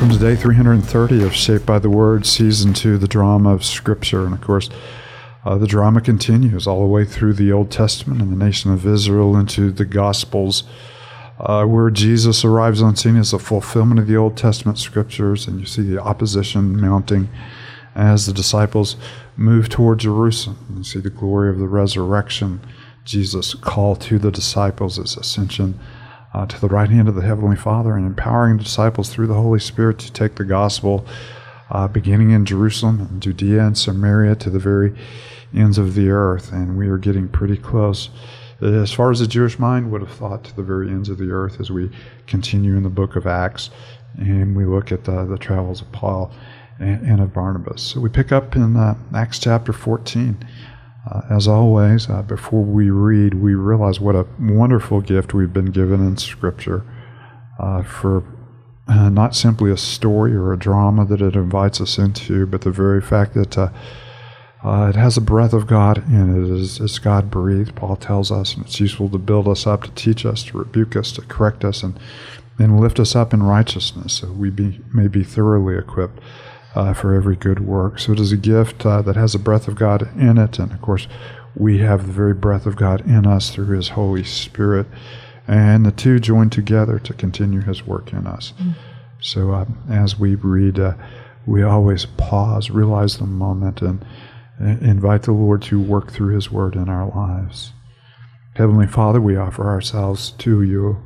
Welcome to day 330 of Shaped by the Word, season two, the drama of Scripture. And of course, uh, the drama continues all the way through the Old Testament and the nation of Israel into the Gospels, uh, where Jesus arrives on scene as a fulfillment of the Old Testament scriptures. And you see the opposition mounting as the disciples move toward Jerusalem. You see the glory of the resurrection. Jesus' call to the disciples, his ascension uh, to the right hand of the Heavenly Father and empowering disciples through the Holy Spirit to take the gospel, uh, beginning in Jerusalem and Judea and Samaria to the very ends of the earth. And we are getting pretty close. As far as the Jewish mind would have thought, to the very ends of the earth as we continue in the book of Acts and we look at the, the travels of Paul and, and, of Barnabas. So we pick up in uh, Acts chapter 14. Uh, as always, uh, before we read, we realize what a wonderful gift we've been given in Scripture uh, for uh, not simply a story or a drama that it invites us into, but the very fact that uh, uh, it has a breath of God in it. It's, it's God breathed, Paul tells us, and it's useful to build us up, to teach us, to rebuke us, to correct us, and, and lift us up in righteousness so we be, may be thoroughly equipped uh, for every good work. So it is a gift uh, that has the breath of God in it. And of course, we have the very breath of God in us through His Holy Spirit. And the two join together to continue His work in us. Mm. So uh, as we read, uh, we always pause, realize the moment, and invite the Lord to work through His Word in our lives. Heavenly Father, we offer ourselves to you.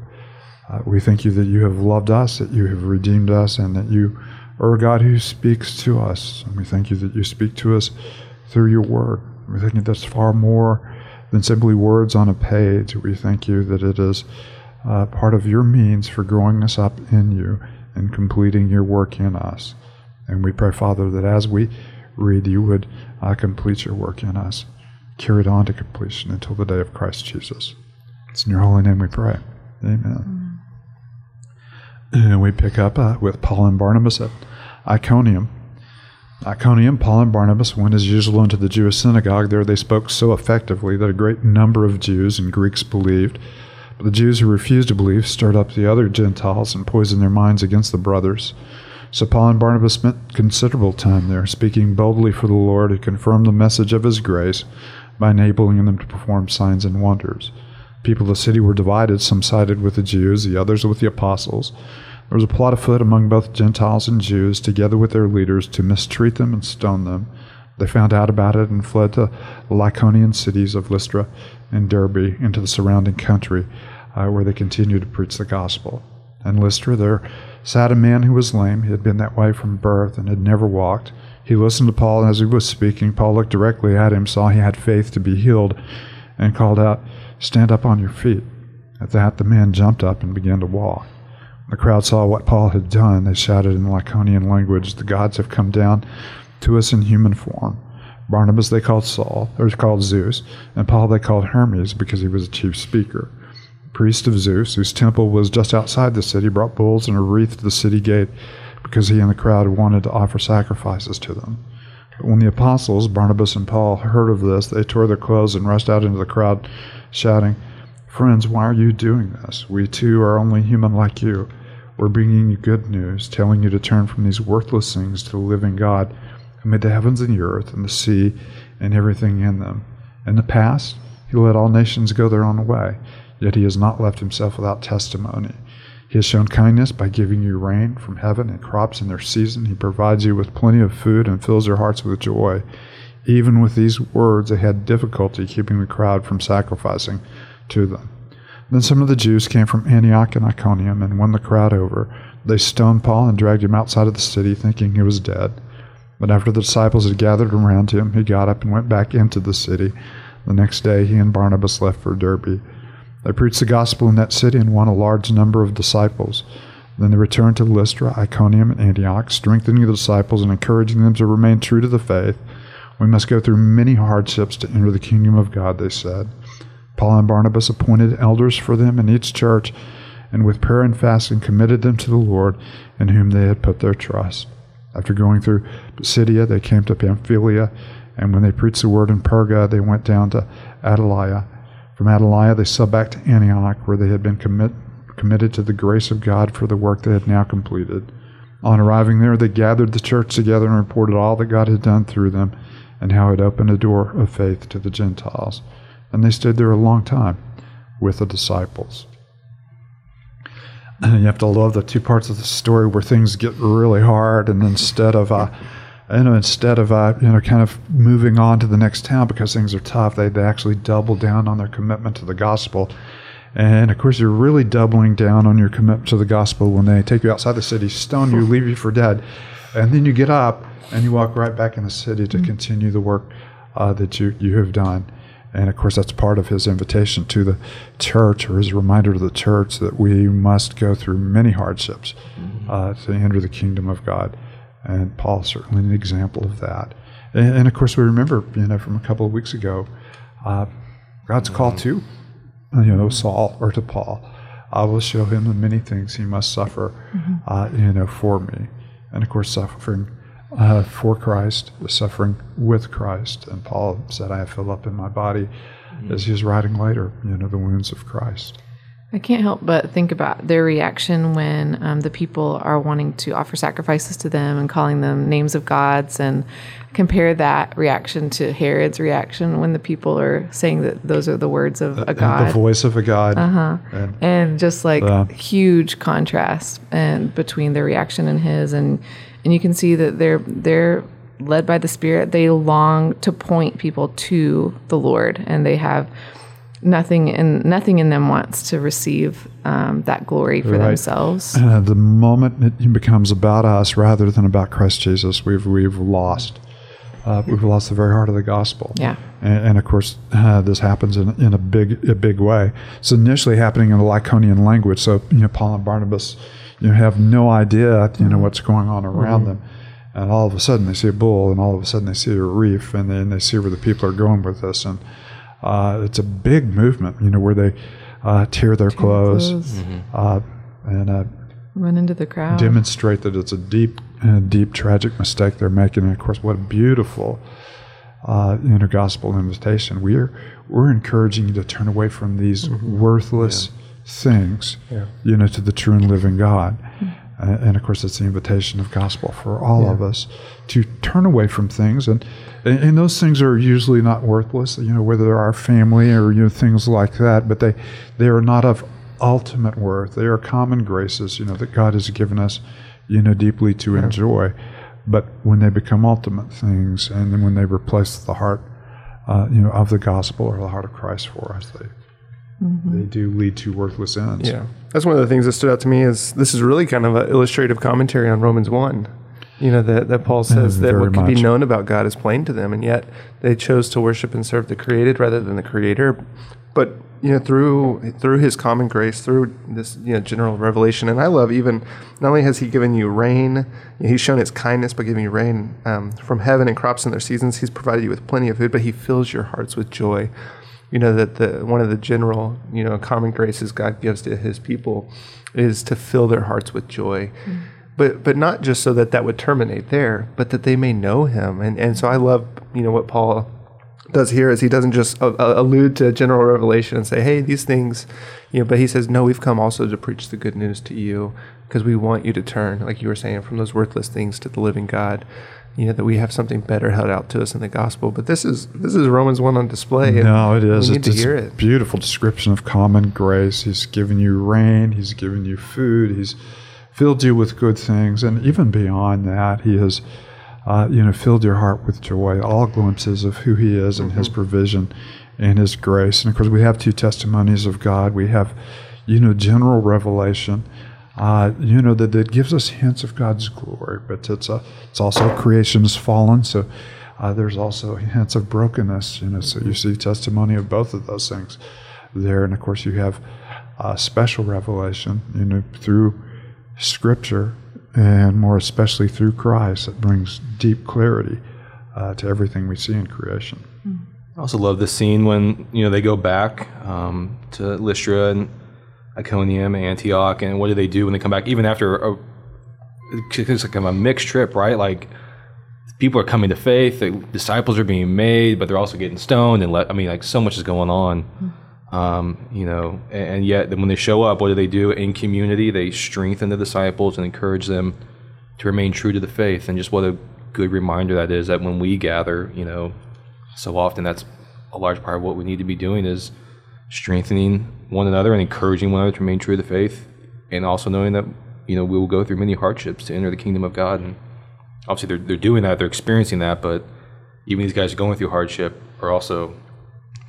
Uh, we thank you that you have loved us, that you have redeemed us, and that you or God who speaks to us. And we thank you that you speak to us through your word. We thank you that's far more than simply words on a page. We thank you that it is uh, part of your means for growing us up in you and completing your work in us. And we pray, Father, that as we read, you would uh, complete your work in us, carry it on to completion until the day of Christ Jesus. It's in your holy name we pray. Amen. And we pick up uh, with Paul and Barnabas at Iconium. Iconium, Paul and Barnabas went as usual into the Jewish synagogue. There they spoke so effectively that a great number of Jews and Greeks believed. But the Jews who refused to believe stirred up the other Gentiles and poisoned their minds against the brothers. So Paul and Barnabas spent considerable time there, speaking boldly for the Lord, who confirmed the message of his grace by enabling them to perform signs and wonders. People of the city were divided. Some sided with the Jews, the others with the apostles. There was a plot afoot among both Gentiles and Jews, together with their leaders, to mistreat them and stone them. They found out about it and fled to the Lycaonian cities of Lystra and Derbe into the surrounding country, uh, where they continued to preach the gospel. In Lystra, there sat a man who was lame. He had been that way from birth and had never walked. He listened to Paul, and as he was speaking, Paul looked directly at him, saw he had faith to be healed, and called out, Stand up on your feet. At that, the man jumped up and began to walk. When The crowd saw what Paul had done. They shouted in the Lycaonian language, The gods have come down to us in human form. Barnabas they called Saul, or called Zeus, and Paul they called Hermes because he was a chief speaker. The priest of Zeus, whose temple was just outside the city, brought bulls and a wreath to the city gate because he and the crowd wanted to offer sacrifices to them. When the apostles, Barnabas and Paul, heard of this, they tore their clothes and rushed out into the crowd, shouting, Friends, why are you doing this? We too are only human like you. We're bringing you good news, telling you to turn from these worthless things to the living God who made the heavens and the earth and the sea and everything in them. In the past, he let all nations go their own way, yet he has not left himself without testimony. He has shown kindness by giving you rain from heaven and crops in their season. He provides you with plenty of food and fills your hearts with joy. Even with these words, they had difficulty keeping the crowd from sacrificing to them. Then some of the Jews came from Antioch and Iconium and won the crowd over. They stoned Paul and dragged him outside of the city, thinking he was dead. But after the disciples had gathered around him, he got up and went back into the city. The next day, he and Barnabas left for Derbe. They preached the gospel in that city and won a large number of disciples. Then they returned to Lystra, Iconium, and Antioch, strengthening the disciples and encouraging them to remain true to the faith. We must go through many hardships to enter the kingdom of God, they said. Paul and Barnabas appointed elders for them in each church, and with prayer and fasting committed them to the Lord in whom they had put their trust. After going through Pisidia, they came to Pamphylia, and when they preached the word in Perga, they went down to Attalia. From Attalia, they sailed back to Antioch, where they had been commit, committed to the grace of God for the work they had now completed. On arriving there, they gathered the church together and reported all that God had done through them and how it opened a door of faith to the Gentiles. And they stayed there a long time with the disciples. And you have to love the two parts of the story where things get really hard, and instead of uh, you know, instead of uh, you know, kind of moving on to the next town because things are tough, they, they actually double down on their commitment to the gospel. And of course, you're really doubling down on your commitment to the gospel when they take you outside the city, stone you, leave you for dead, and then you get up and you walk right back in the city to continue the work uh, that you, you have done. And of course, that's part of his invitation to the church, or his reminder to the church that we must go through many hardships uh, to enter the kingdom of God. And Paul's certainly an example of that. And, and of course, we remember, you know, from a couple of weeks ago, uh, God's call to, you know, Saul or to Paul. I will show him the many things he must suffer, uh, you know, for me. And of course, suffering uh, for Christ, the suffering with Christ. And Paul said, I have filled up in my body, as he was writing later, you know, the wounds of Christ. I can't help but think about their reaction when um, the people are wanting to offer sacrifices to them and calling them names of gods, and compare that reaction to Herod's reaction when the people are saying that those are the words of a god, The voice of a God. Uh-huh. And and just like huge contrast and between their reaction and his and and you can see that they're they're led by the spirit they long to point people to the lord and they have nothing in nothing in them wants to receive um, that glory for Right. themselves Uh, the moment it becomes about us rather than about Christ Jesus, we've we've lost. Uh, we've lost the very heart of the gospel. Yeah. And, and of course, uh, this happens in, in a big a big way. It's initially happening in the Lycaonian language. So you know, Paul and Barnabas, you know, have no idea you know what's going on around them, and all of a sudden they see a bull, and all of a sudden they see a reef, and then they see where the people are going with this, and uh, it's a big movement. You know, where they uh, tear their clothes, clothes. Uh, and uh, run into the crowd demonstrate that it's a deep, uh, deep, tragic mistake they're making. And of course, what a beautiful uh, inner gospel invitation. We're we're encouraging you to turn away from these worthless things, you know, to the true and living God. Uh, and of course, it's the invitation of gospel for all of us to turn away from things, and, and those things are usually not worthless. You know, whether they're our family or you know things like that, but they they are not of ultimate worth. They are common graces, you know, that God has given us, you know, deeply to enjoy. But when they become ultimate things, and then when they replace the heart, uh, you know, of the gospel or the heart of Christ for us, they they do lead to worthless ends. Yeah, that's one of the things that stood out to me. Is this is really kind of an illustrative commentary on Romans one. You know that that Paul says that what could be known about God is plain to them, and yet they chose to worship and serve the created rather than the Creator. But you know through through His common grace, through this you know general revelation, and I love even not only has He given you rain, He's shown His kindness by giving you rain um, from heaven and crops in their seasons. He's provided you with plenty of food, but He fills your hearts with joy you know that the one of the general you know common graces God gives to His people is to fill their hearts with joy, but but not just so that that would terminate there, but that they may know Him. And and so I love you know what Paul does here is he doesn't just uh, uh, allude to general revelation and say hey these things you know but he says no we've come also to preach the good news to you because we want you to turn like you were saying from those worthless things to the living god you know that we have something better held out to us in the gospel but this is this is romans 1 on display and No, it is. we need it's to hear it beautiful description of common grace. He's given you rain. He's given you food. He's filled you with good things, and even beyond that, He has, uh, you know, filled your heart with joy. All glimpses of who He is and His provision and His grace. And of course, we have two testimonies of God. We have, you know, general revelation. Uh, you know that that gives us hints of God's glory, but it's a, it's also creation is fallen, so uh, there's also hints of brokenness. You know, so you see testimony of both of those things there, and of course you have uh, special revelation. You know, through Scripture, and more especially through Christ, that brings deep clarity uh, to everything we see in creation. I also love the scene when you know they go back um, to Lystra and Iconium Antioch, and what do they do when they come back? Even after a, it's like a mixed trip, right? Like people are coming to faith, the disciples are being made, but they're also getting stoned, and let, I mean, like so much is going on. Um, you know, and, and yet when they show up, what do they do in community? They strengthen the disciples and encourage them to remain true to the faith. And just what a good reminder that is that when we gather, you know, so often that's a large part of what we need to be doing is strengthening one another and encouraging one another to remain true to the faith, and also knowing that you know we will go through many hardships to enter the kingdom of God. And obviously, they're they're doing that, they're experiencing that, but even these guys going through hardship are also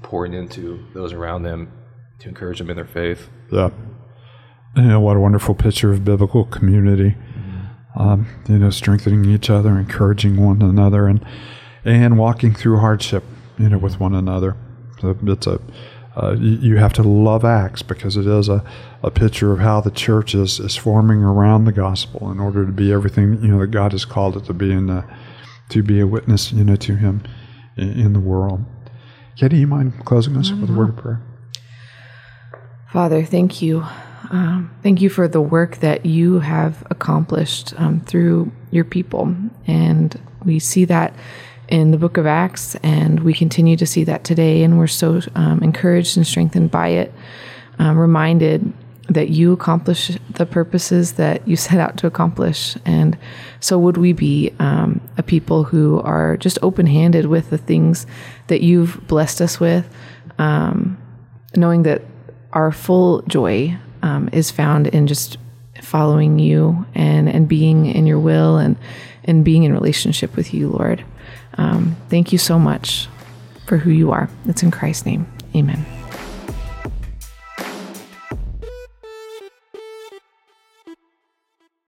pouring into those around them to encourage them in their faith. Yeah. You know, what a wonderful picture of biblical community. Um, you know, strengthening each other, encouraging one another, and and walking through hardship, you know, with one another. So it's a uh, you, you have to love Acts because it is a, a picture of how the church is, is forming around the gospel in order to be everything you know that God has called it to be and to be a witness you know to Him in, in the world. Katie, you mind closing us with a word of prayer? Father, thank you. Um, thank you for the work that you have accomplished um, through your people. And we see that in the book of Acts, and we continue to see that today. And we're so um, encouraged and strengthened by it, um, reminded that you accomplish the purposes that you set out to accomplish. And so, would we be um, a people who are just open handed with the things that you've blessed us with, um, knowing that our full joy um, is found in just following you and, and being in your will and, and being in relationship with you, Lord. Um, thank you so much for who you are. It's in Christ's name. Amen.